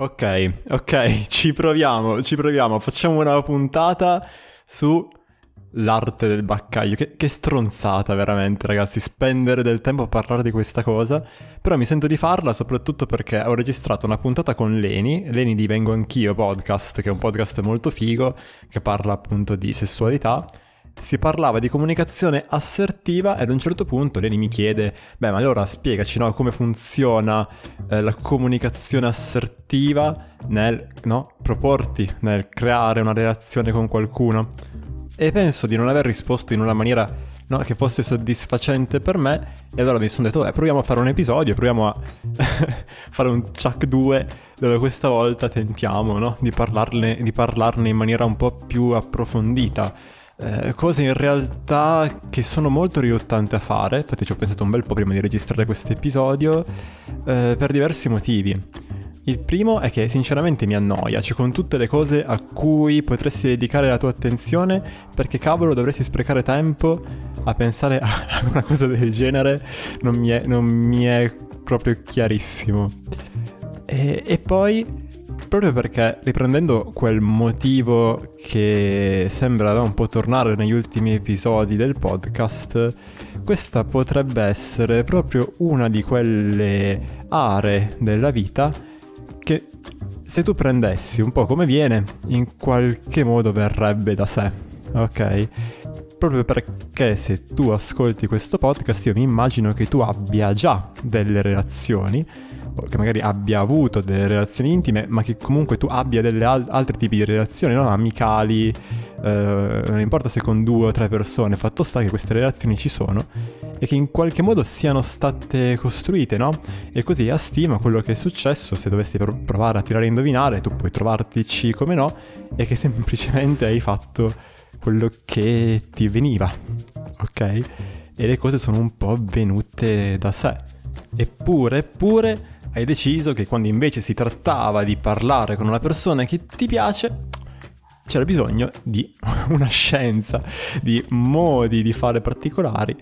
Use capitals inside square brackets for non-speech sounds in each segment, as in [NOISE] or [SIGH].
Ok, ok, [LAUGHS] ci proviamo, ci proviamo. Facciamo una puntata su l'arte del baccaglio. Che, che, stronzata veramente, ragazzi, spendere del tempo a parlare di questa cosa. Però mi sento di farla soprattutto perché ho registrato una puntata con Leni, Leni di Vengo Anch'io podcast, che è un podcast molto figo, che parla appunto di sessualità si parlava di comunicazione assertiva e ad un certo punto Leni mi chiede, beh ma allora spiegaci no, come funziona eh, la comunicazione assertiva nel no, proporti, nel creare una relazione con qualcuno. E penso di non aver risposto in una maniera no, che fosse soddisfacente per me e allora mi sono detto, beh proviamo a fare un episodio, proviamo a [LAUGHS] fare un Chuck 2 dove questa volta tentiamo di, parlarne, di parlarne in maniera un po' più approfondita eh, cose in realtà che sono molto riluttante a fare, infatti ci ho pensato un bel po' prima di registrare questo episodio, eh, per diversi motivi. Il primo è che sinceramente mi annoia, cioè con tutte le cose a cui potresti dedicare la tua attenzione, perché cavolo dovresti sprecare tempo a pensare a [LAUGHS] una cosa del genere, non mi è, non mi è proprio chiarissimo. E, e poi proprio perché riprendendo quel motivo che sembra un po' tornare negli ultimi episodi del podcast, questa potrebbe essere proprio una di quelle aree della vita che se tu prendessi un po' come viene, in qualche modo verrebbe da sé, ok? Proprio perché se tu ascolti questo podcast io mi immagino che tu abbia già delle relazioni che magari abbia avuto delle relazioni intime, ma che comunque tu abbia delle al- altri tipi di relazioni, no? amicali, eh, non importa se con due o tre persone, fatto sta che queste relazioni ci sono e che in qualche modo siano state costruite, no? E così a stima quello che è successo, se dovessi provare a tirare a indovinare, tu puoi trovartici come no, e che semplicemente hai fatto quello che ti veniva, ok? E le cose sono un po' venute da sé. Eppure, eppure, hai deciso che quando invece si trattava di parlare con una persona che ti piace, c'era bisogno di [LAUGHS] una scienza, di modi di fare particolari,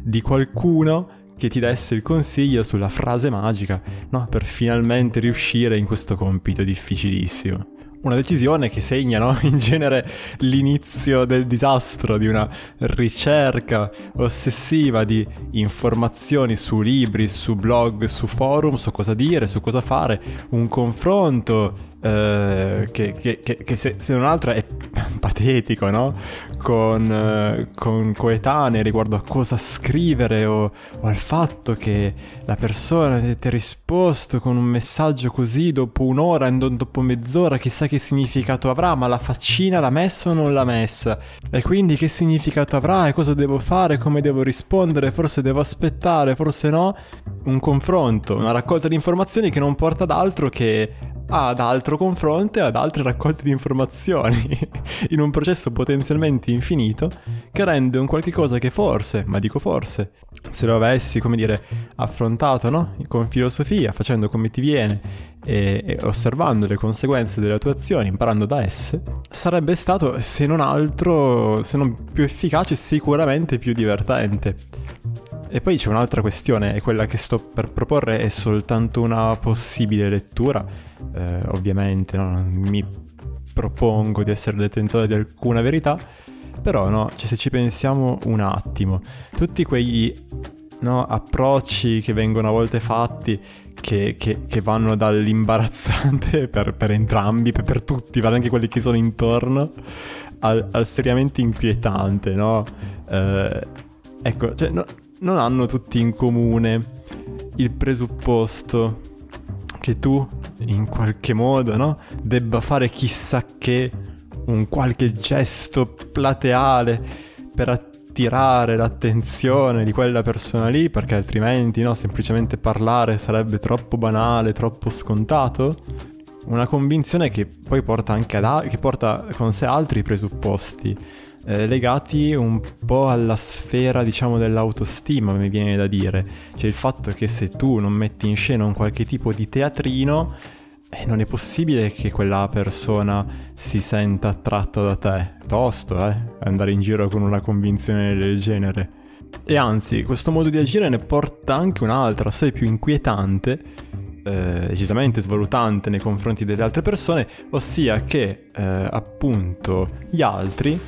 di qualcuno che ti desse il consiglio sulla frase magica, no? Per finalmente riuscire in questo compito difficilissimo una decisione che segna no? [LAUGHS] in genere l'inizio del disastro di una ricerca ossessiva di informazioni su libri, su blog, su forum, su cosa dire, su cosa fare, un confronto eh, che, che, che, se, se, non altro è [LAUGHS] patetico, no? Con, eh, con coetanei riguardo a cosa scrivere o, o, al fatto che la persona ti ha risposto con un messaggio così dopo un'ora e dopo mezz'ora, chissà che significato avrà, ma la faccina l'ha messa o non l'ha messa? E quindi che significato avrà e cosa devo fare, come devo rispondere, forse devo aspettare, forse no? Un confronto, una raccolta di informazioni che non porta ad altro che ad altro confronto e ad altre raccolte di informazioni [LAUGHS] in un processo potenzialmente infinito che rende un qualche cosa che forse, ma dico forse, se lo avessi, come dire, affrontato no? con filosofia, facendo come ti viene e, e osservando le conseguenze delle tue azioni, imparando da esse, sarebbe stato, se non altro, se non più efficace, sicuramente più divertente. E poi c'è un'altra questione, e quella che sto per proporre è soltanto una possibile lettura, eh, ovviamente no? non mi propongo di essere detentore di alcuna verità, però no, cioè, se ci pensiamo un attimo, tutti quegli no, approcci che vengono a volte fatti, che, che, che vanno dall'imbarazzante [LAUGHS] per, per entrambi, per, per, tutti, per anche quelli che sono intorno, al, al seriamente inquietante, no? Eh, ecco, cioè, no, non hanno tutti in comune il presupposto che tu in qualche modo no, debba fare chissà che un qualche gesto plateale per attirare l'attenzione di quella persona lì perché altrimenti no, semplicemente parlare sarebbe troppo banale, troppo scontato? Una convinzione che poi porta anche ad, che porta con sé altri presupposti eh, legati un po' alla sfera, diciamo, dell'autostima, mi viene da dire. Cioè il fatto che se tu non metti in scena un qualche tipo di teatrino, eh, non è possibile che quella persona si senta attratta da te. Tosto, eh, andare in giro con una convinzione del genere. E anzi, questo modo di agire ne porta anche un'altra, assai più inquietante, eh, decisamente svalutante nei confronti delle altre persone, ossia che eh, appunto gli altri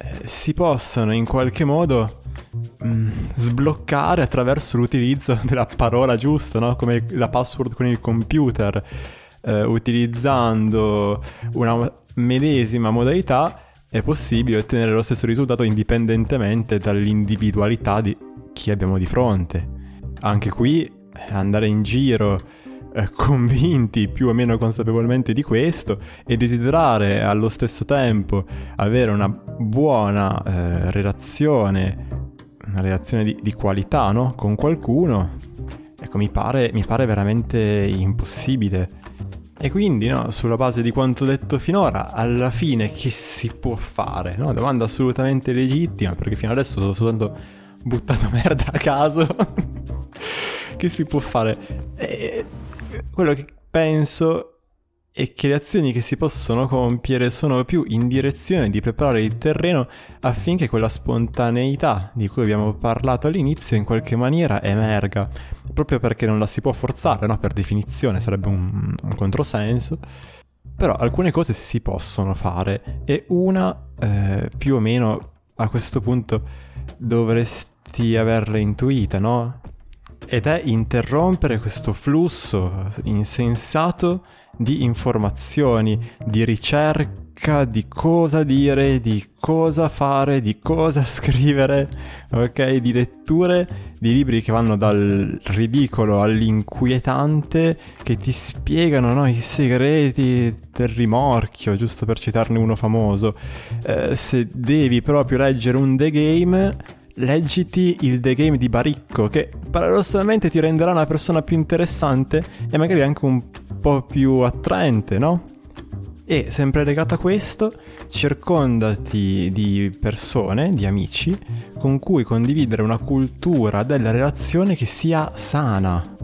eh, si possano in qualche modo mh, mm, sbloccare attraverso l'utilizzo [LAUGHS] della parola giusta, no? come la password con il computer, eh, utilizzando una medesima modalità è possibile ottenere lo stesso risultato indipendentemente dall'individualità di chi abbiamo di fronte. Anche qui andare in giro eh, convinti più o meno consapevolmente di questo e desiderare allo stesso tempo avere una buona eh, relazione, una relazione di, di qualità no? con qualcuno, ecco mi pare, mi pare veramente impossibile. E quindi, no, sulla base di quanto detto finora, alla fine che si può fare? No? Domanda assolutamente legittima, perché fino adesso sto soltanto buttato [LAUGHS] merda a caso. che si può fare? E quello che penso è che le azioni che si possono compiere sono più in direzione di preparare il terreno affinché quella spontaneità di cui abbiamo parlato all'inizio in qualche maniera emerga, proprio perché non la si può forzare, no? per definizione sarebbe un, un controsenso. Però alcune cose si possono fare e una eh, più o meno a questo punto dovresti averla intuita, no? Ed è interrompere questo flusso insensato di informazioni, di ricerca di cosa dire, di cosa fare, di cosa [LAUGHS] scrivere, ok? Di letture di libri che vanno dal ridicolo all'inquietante, che ti spiegano no, i segreti del rimorchio, giusto per citarne uno famoso. Eh, se devi proprio leggere un The Game leggiti il The Game di Baricco, che paradossalmente ti renderà una persona più interessante e magari anche un po' più attraente, no? E sempre legato a questo, circondati di persone, di amici, con cui condividere una cultura della relazione che sia sana,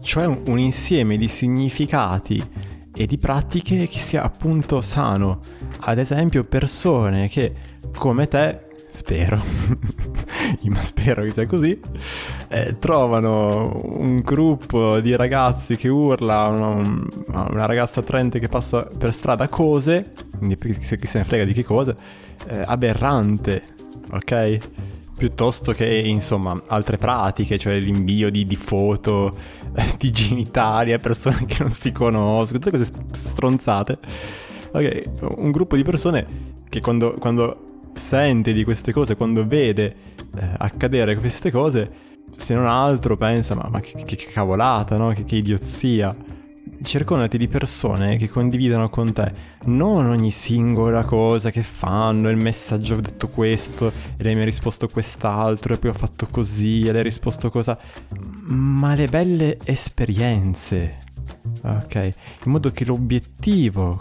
cioè un, un insieme di significati e di pratiche che sia appunto sano. Ad esempio persone che come te spero, [LAUGHS] [LAUGHS] ma spero che sia così, eh, trovano un gruppo di ragazzi che urla, una, una ragazza attraente che passa per strada cose, quindi chi se ne frega di che cosa, eh, aberrante, ok? Piuttosto che, insomma, altre pratiche, cioè l'invio di, di foto eh, di genitali a persone che non si conoscono, tutte cose stronzate. Ok, un gruppo di persone che quando, quando sente di queste cose, quando vede eh, accadere queste cose, se non altro pensa, ma, ma che, che, cavolata, no? Che, che idiozia. Circondati di persone che condividono con te non ogni singola cosa che fanno, il messaggio ho detto questo e lei mi ha risposto quest'altro e poi ho fatto così e lei ha risposto cosa, ma le belle esperienze, ok? In modo che l'obiettivo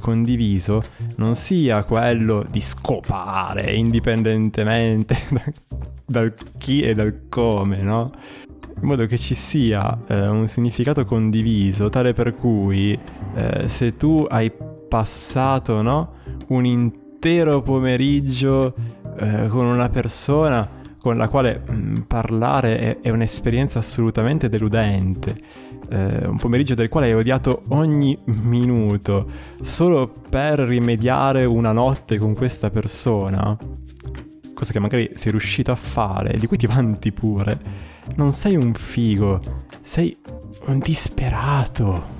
condiviso non sia quello di scopare indipendentemente [LAUGHS] da, dal chi e dal come, no? In modo che ci sia eh, un significato condiviso, tale per cui eh, se tu hai passato, no? Un intero pomeriggio eh, con una persona con la quale mh, mm, parlare è, è un'esperienza assolutamente deludente eh, un pomeriggio del quale hai odiato ogni minuto solo per rimediare una notte con questa persona, cosa che magari sei riuscito a fare, di cui ti vanti pure, non sei un figo, sei un disperato.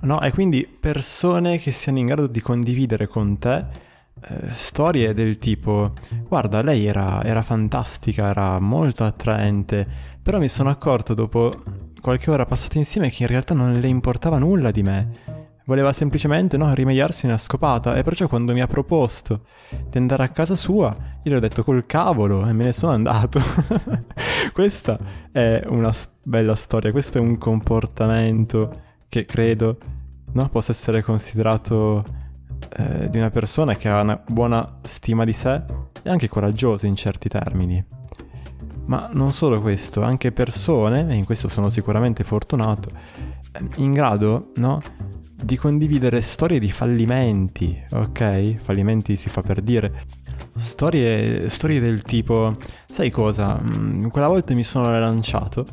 No? E quindi persone che siano in grado di condividere con te eh, storie del tipo guarda lei era, era fantastica, era molto attraente, però mi sono accorto dopo qualche ora passata insieme che in realtà non le importava nulla di me. Voleva semplicemente no, rimediarsi una scopata e perciò quando mi ha proposto di andare a casa sua, io le ho detto col cavolo e me ne sono andato. [LAUGHS] Questa è una bella storia, questo è un comportamento che credo no, possa essere considerato eh, di una persona che ha una buona stima di sé e anche coraggioso in certi termini. Ma non solo questo, anche persone, e in questo sono sicuramente fortunato, in grado, no? Di condividere storie di fallimenti, ok? Fallimenti si fa per dire. Storie, storie del tipo, sai cosa? Mm, quella volta mi sono lanciato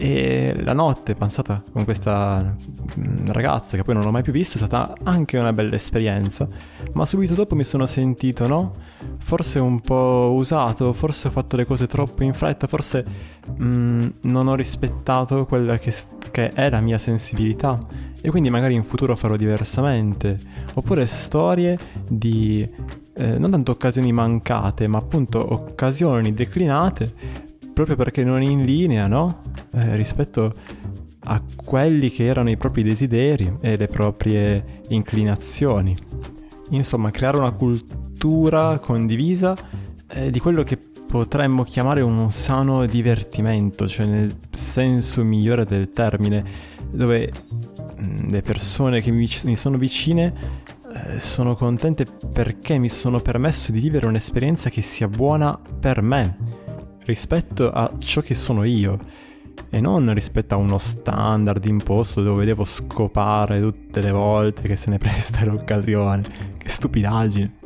E la notte passata con questa mm, ragazza che poi non ho mai più visto è stata anche una bella esperienza, ma subito dopo mi sono sentito, no? Forse un po' usato, forse ho fatto le cose troppo in fretta, forse mm, non ho rispettato quella che, che è la mia sensibilità e quindi magari in futuro farò diversamente. Oppure storie di eh, non tanto occasioni mancate, ma appunto occasioni declinate proprio perché non in linea, no? Eh, rispetto a quelli che erano i propri desideri e le proprie inclinazioni. Insomma, creare una cultura condivisa eh, di quello che potremmo chiamare un sano divertimento, cioè nel senso migliore del termine, dove mm, le persone che mi, mi sono vicine eh, sono contente perché mi sono permesso di vivere un'esperienza che sia buona per me rispetto a ciò che sono io e non rispetto a uno standard imposto dove devo scopare tutte le volte che se ne [LAUGHS] presta l'occasione. Che stupidaggine.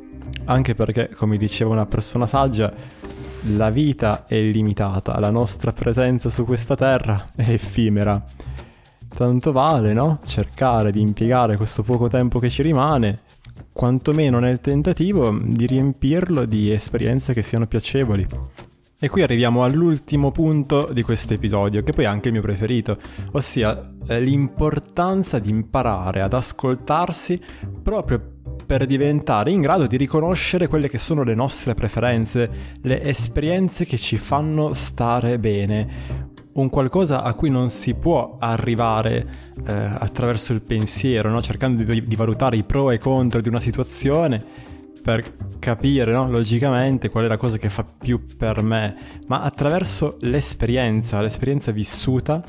Anche perché, come diceva una persona saggia, la vita è limitata, la nostra presenza su questa terra è effimera. Tanto vale, no? Cercare di impiegare questo poco tempo che ci rimane, quantomeno nel tentativo di riempirlo di esperienze che siano piacevoli. E qui arriviamo all'ultimo punto di questo episodio, che poi è anche il mio preferito, ossia eh, l'importanza di imparare ad ascoltarsi proprio per diventare in grado di riconoscere quelle che sono le nostre preferenze, le esperienze che ci fanno stare bene, un qualcosa a cui non si può arrivare eh, attraverso il pensiero, no? cercando di, di valutare i pro e i contro di una situazione per capire no? logicamente qual è la cosa che fa più per me, ma attraverso l'esperienza, l'esperienza vissuta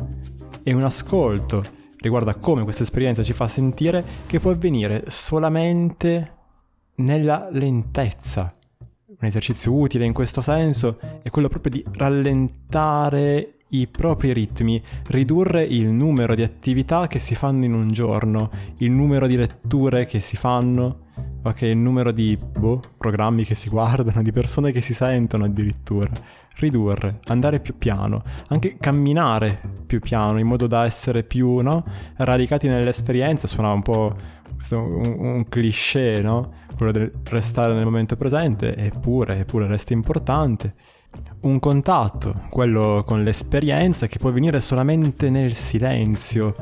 e un ascolto riguardo a come questa esperienza ci fa sentire che può avvenire solamente nella lentezza. Un esercizio utile in questo senso è quello proprio di rallentare i propri ritmi, ridurre il numero di attività che si fanno in un giorno, il numero di letture che si fanno, ok, il numero di boh, programmi che si guardano, di persone che si sentono addirittura. Ridurre, andare più piano, anche camminare più piano in modo da essere più no? radicati nell'esperienza. Suona un po' un, un cliché, no? Quello di restare nel momento presente, eppure, eppure resta importante un contatto, quello con l'esperienza, che può venire solamente nel silenzio.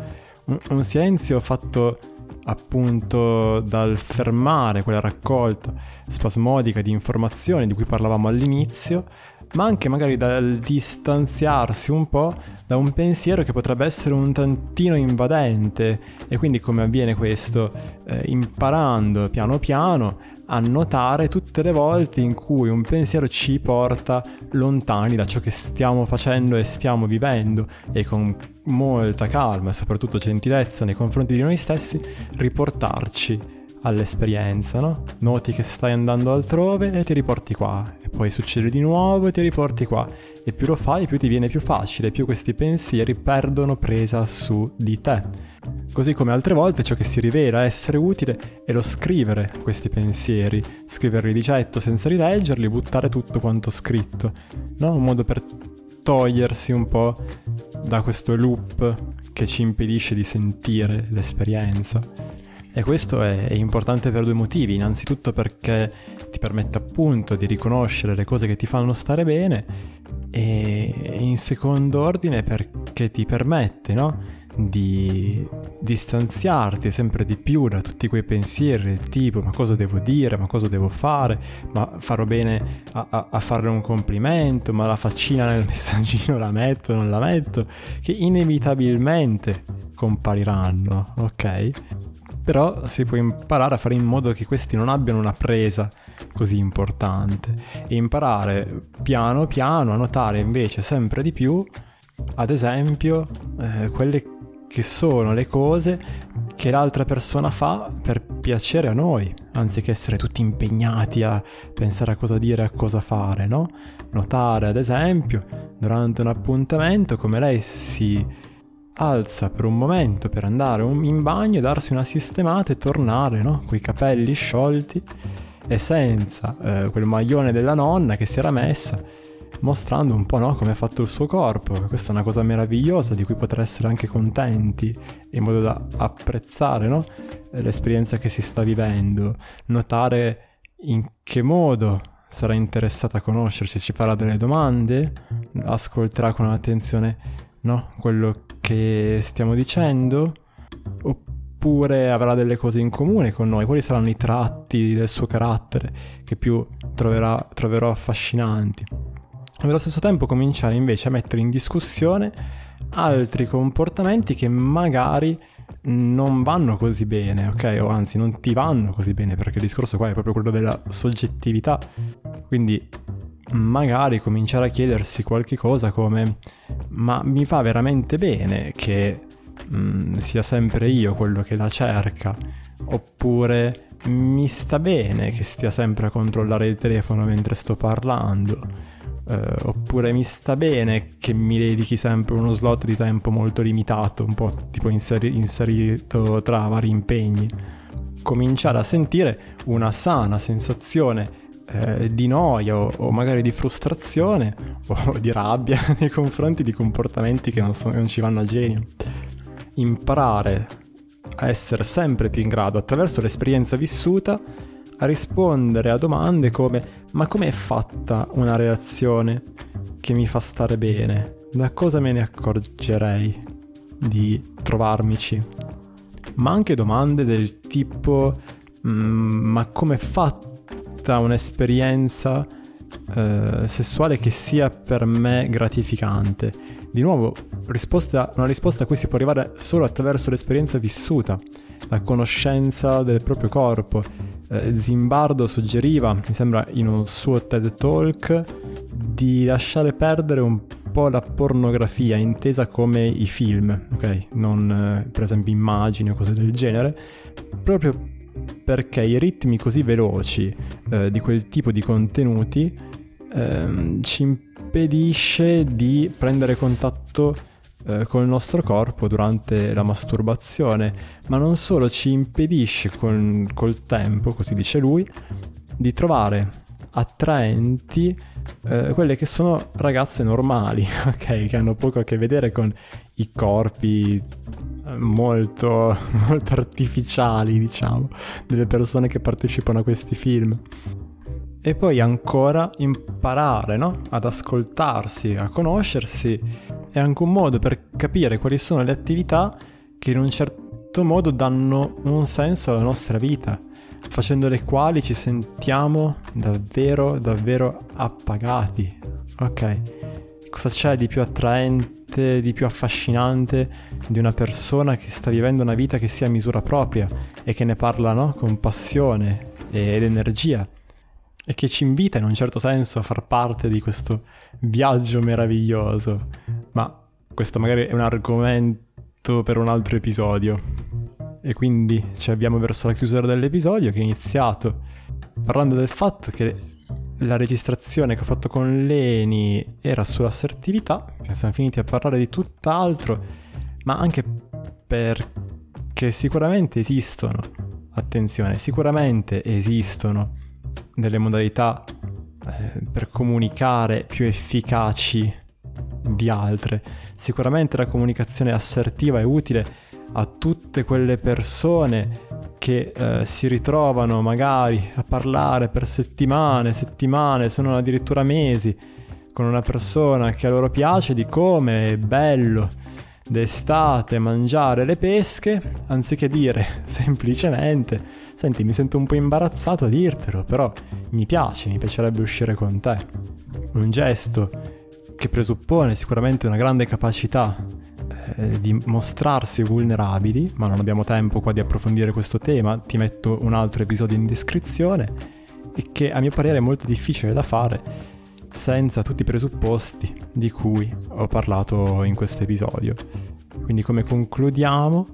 Un, un, silenzio fatto appunto dal fermare quella raccolta spasmodica di informazioni di cui parlavamo all'inizio, ma anche magari dal distanziarsi un po' da un pensiero che potrebbe essere un tantino invadente. E quindi come avviene questo? Eh, imparando piano piano a notare tutte le volte in cui un pensiero ci porta lontani da ciò che stiamo facendo e stiamo vivendo e con molta calma e soprattutto gentilezza nei confronti di noi stessi riportarci all'esperienza, no? Noti che stai andando altrove e ti riporti qua, e poi succede di nuovo e ti riporti qua, e più lo fai più ti viene più facile, più questi pensieri perdono presa su di te. Così come altre volte ciò che si rivela essere utile è lo scrivere questi pensieri, scriverli di getto senza rileggerli, buttare tutto quanto scritto, no? Un modo per togliersi un po' da questo loop che ci impedisce di sentire l'esperienza. E questo è, è, importante per due motivi, innanzitutto perché ti permette appunto di riconoscere le cose che ti fanno stare bene e in secondo ordine perché ti permette no? di distanziarti sempre di più da tutti quei pensieri tipo ma cosa devo dire, ma cosa devo fare, ma farò bene a, a, a farle un complimento, ma la faccina nel [LAUGHS] messaggino la metto, non la metto, che inevitabilmente compariranno, ok? però si può imparare a fare in modo che questi non abbiano una presa così importante. E imparare piano piano a notare invece sempre di più, ad esempio, eh, quelle che sono le cose che l'altra persona fa per piacere a noi, anziché essere tutti impegnati a pensare a cosa dire a cosa fare, no? Notare, ad esempio, durante un appuntamento come lei si alza per un momento per andare in bagno, darsi una sistemata e tornare, no? Coi capelli sciolti e senza eh, quel maglione della nonna che si era messa mostrando un po' no, come è fatto il suo corpo. Questa è una cosa meravigliosa di cui poter essere anche contenti, in modo da apprezzare no, l'esperienza che si sta vivendo, notare in che modo sarà interessata a conoscerci, ci farà delle domande, ascolterà con attenzione no, quello che stiamo dicendo, oppure avrà delle cose in comune con noi, quali saranno i tratti del suo carattere che più troverà, troverò affascinanti. Allo stesso tempo cominciare invece a mettere in discussione altri comportamenti che magari non vanno così bene, ok? O anzi non ti vanno così bene perché il discorso qua è proprio quello della soggettività. Quindi magari cominciare a chiedersi qualche cosa come ma mi fa veramente bene che mh, mm, sia sempre io quello che la cerca? Oppure mi sta bene che stia sempre a controllare il telefono mentre sto parlando? Eh, oppure mi sta bene che mi dedichi sempre uno slot di tempo molto limitato, un po' tipo inseri- inserito tra vari impegni. Cominciare a sentire una sana sensazione eh, di noia o, magari di frustrazione [LAUGHS] o di rabbia [LAUGHS] nei confronti di comportamenti che non, so, non ci vanno a genio. Imparare a essere sempre più in grado attraverso l'esperienza vissuta rispondere a domande come ma com'è fatta una reazione che mi fa stare bene? Da cosa me ne accorgerei di trovarmici? Ma anche domande del tipo mm, ma com'è fatta un'esperienza eh, sessuale che sia per me gratificante? Di nuovo, risposta, una risposta a cui si può arrivare solo attraverso l'esperienza vissuta, la conoscenza del proprio corpo eh, Zimbardo suggeriva, mi sembra in un suo TED Talk, di lasciare perdere un po' la pornografia intesa come i film, ok? Non eh, per esempio immagini o cose del genere, proprio perché i ritmi così veloci eh, di quel tipo di contenuti ehm, ci impedisce di prendere contatto eh, con il nostro corpo durante la masturbazione, ma non solo ci impedisce con, col tempo, così dice lui, di trovare attraenti eh, quelle che sono ragazze normali, [LAUGHS] ok? Che hanno poco a che vedere con i corpi eh, molto, [LAUGHS] molto artificiali, diciamo, delle persone che partecipano a questi film. E poi ancora imparare no? ad ascoltarsi, a conoscersi, è anche un modo per capire quali sono le attività che in un certo modo danno un senso alla nostra vita, facendo le quali ci sentiamo davvero, davvero appagati. Ok? Cosa c'è di più attraente, di più affascinante di una persona che sta vivendo una vita che sia a misura propria e che ne parla no? con passione ed energia? e che ci invita in un certo senso a far parte di questo viaggio meraviglioso. Ma questo magari è un argomento per un altro episodio. E quindi ci abbiamo verso la chiusura dell'episodio che è iniziato parlando del fatto che la registrazione che ho fatto con Leni era sull'assertività, siamo finiti a parlare di tutt'altro, ma anche perché sicuramente esistono, attenzione, sicuramente esistono delle modalità eh, per comunicare più efficaci di altre. Sicuramente la comunicazione assertiva è utile a tutte quelle persone che eh, si ritrovano magari a parlare per settimane, settimane, sono addirittura mesi con una persona che a loro piace di come è bello d'estate mangiare le pesche, anziché dire [LAUGHS] semplicemente, senti mi sento un po' imbarazzato a dirtelo, però mi piace, mi piacerebbe uscire con te. Un gesto che presuppone sicuramente una grande capacità eh, di mostrarsi vulnerabili, ma non abbiamo tempo qua di approfondire questo tema, ti metto un altro episodio in descrizione, e che a mio parere è molto difficile da fare senza tutti i presupposti di cui ho parlato in questo episodio. Quindi come concludiamo?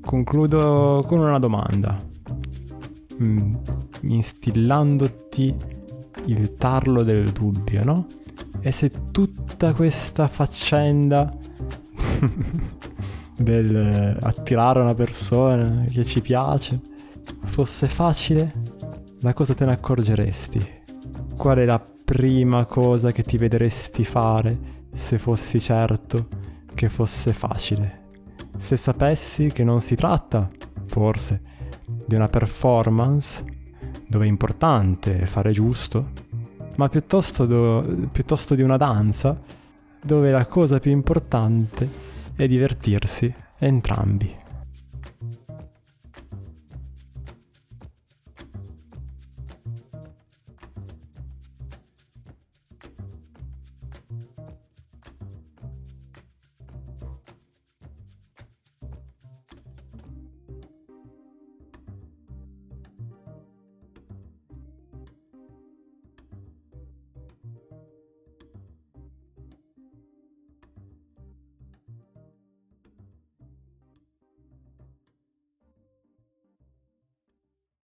Concludo con una domanda, mm, instillandoti il tarlo del dubbio, no? E se tutta questa faccenda [LAUGHS] del attirare una persona che ci piace fosse facile, da cosa te ne accorgeresti? Qual è la prima cosa che ti vedresti fare se fossi certo che fosse facile? Se sapessi che non si tratta, forse, di una performance dove è importante fare giusto, ma piuttosto, do, piuttosto di una danza dove la cosa più importante è divertirsi entrambi.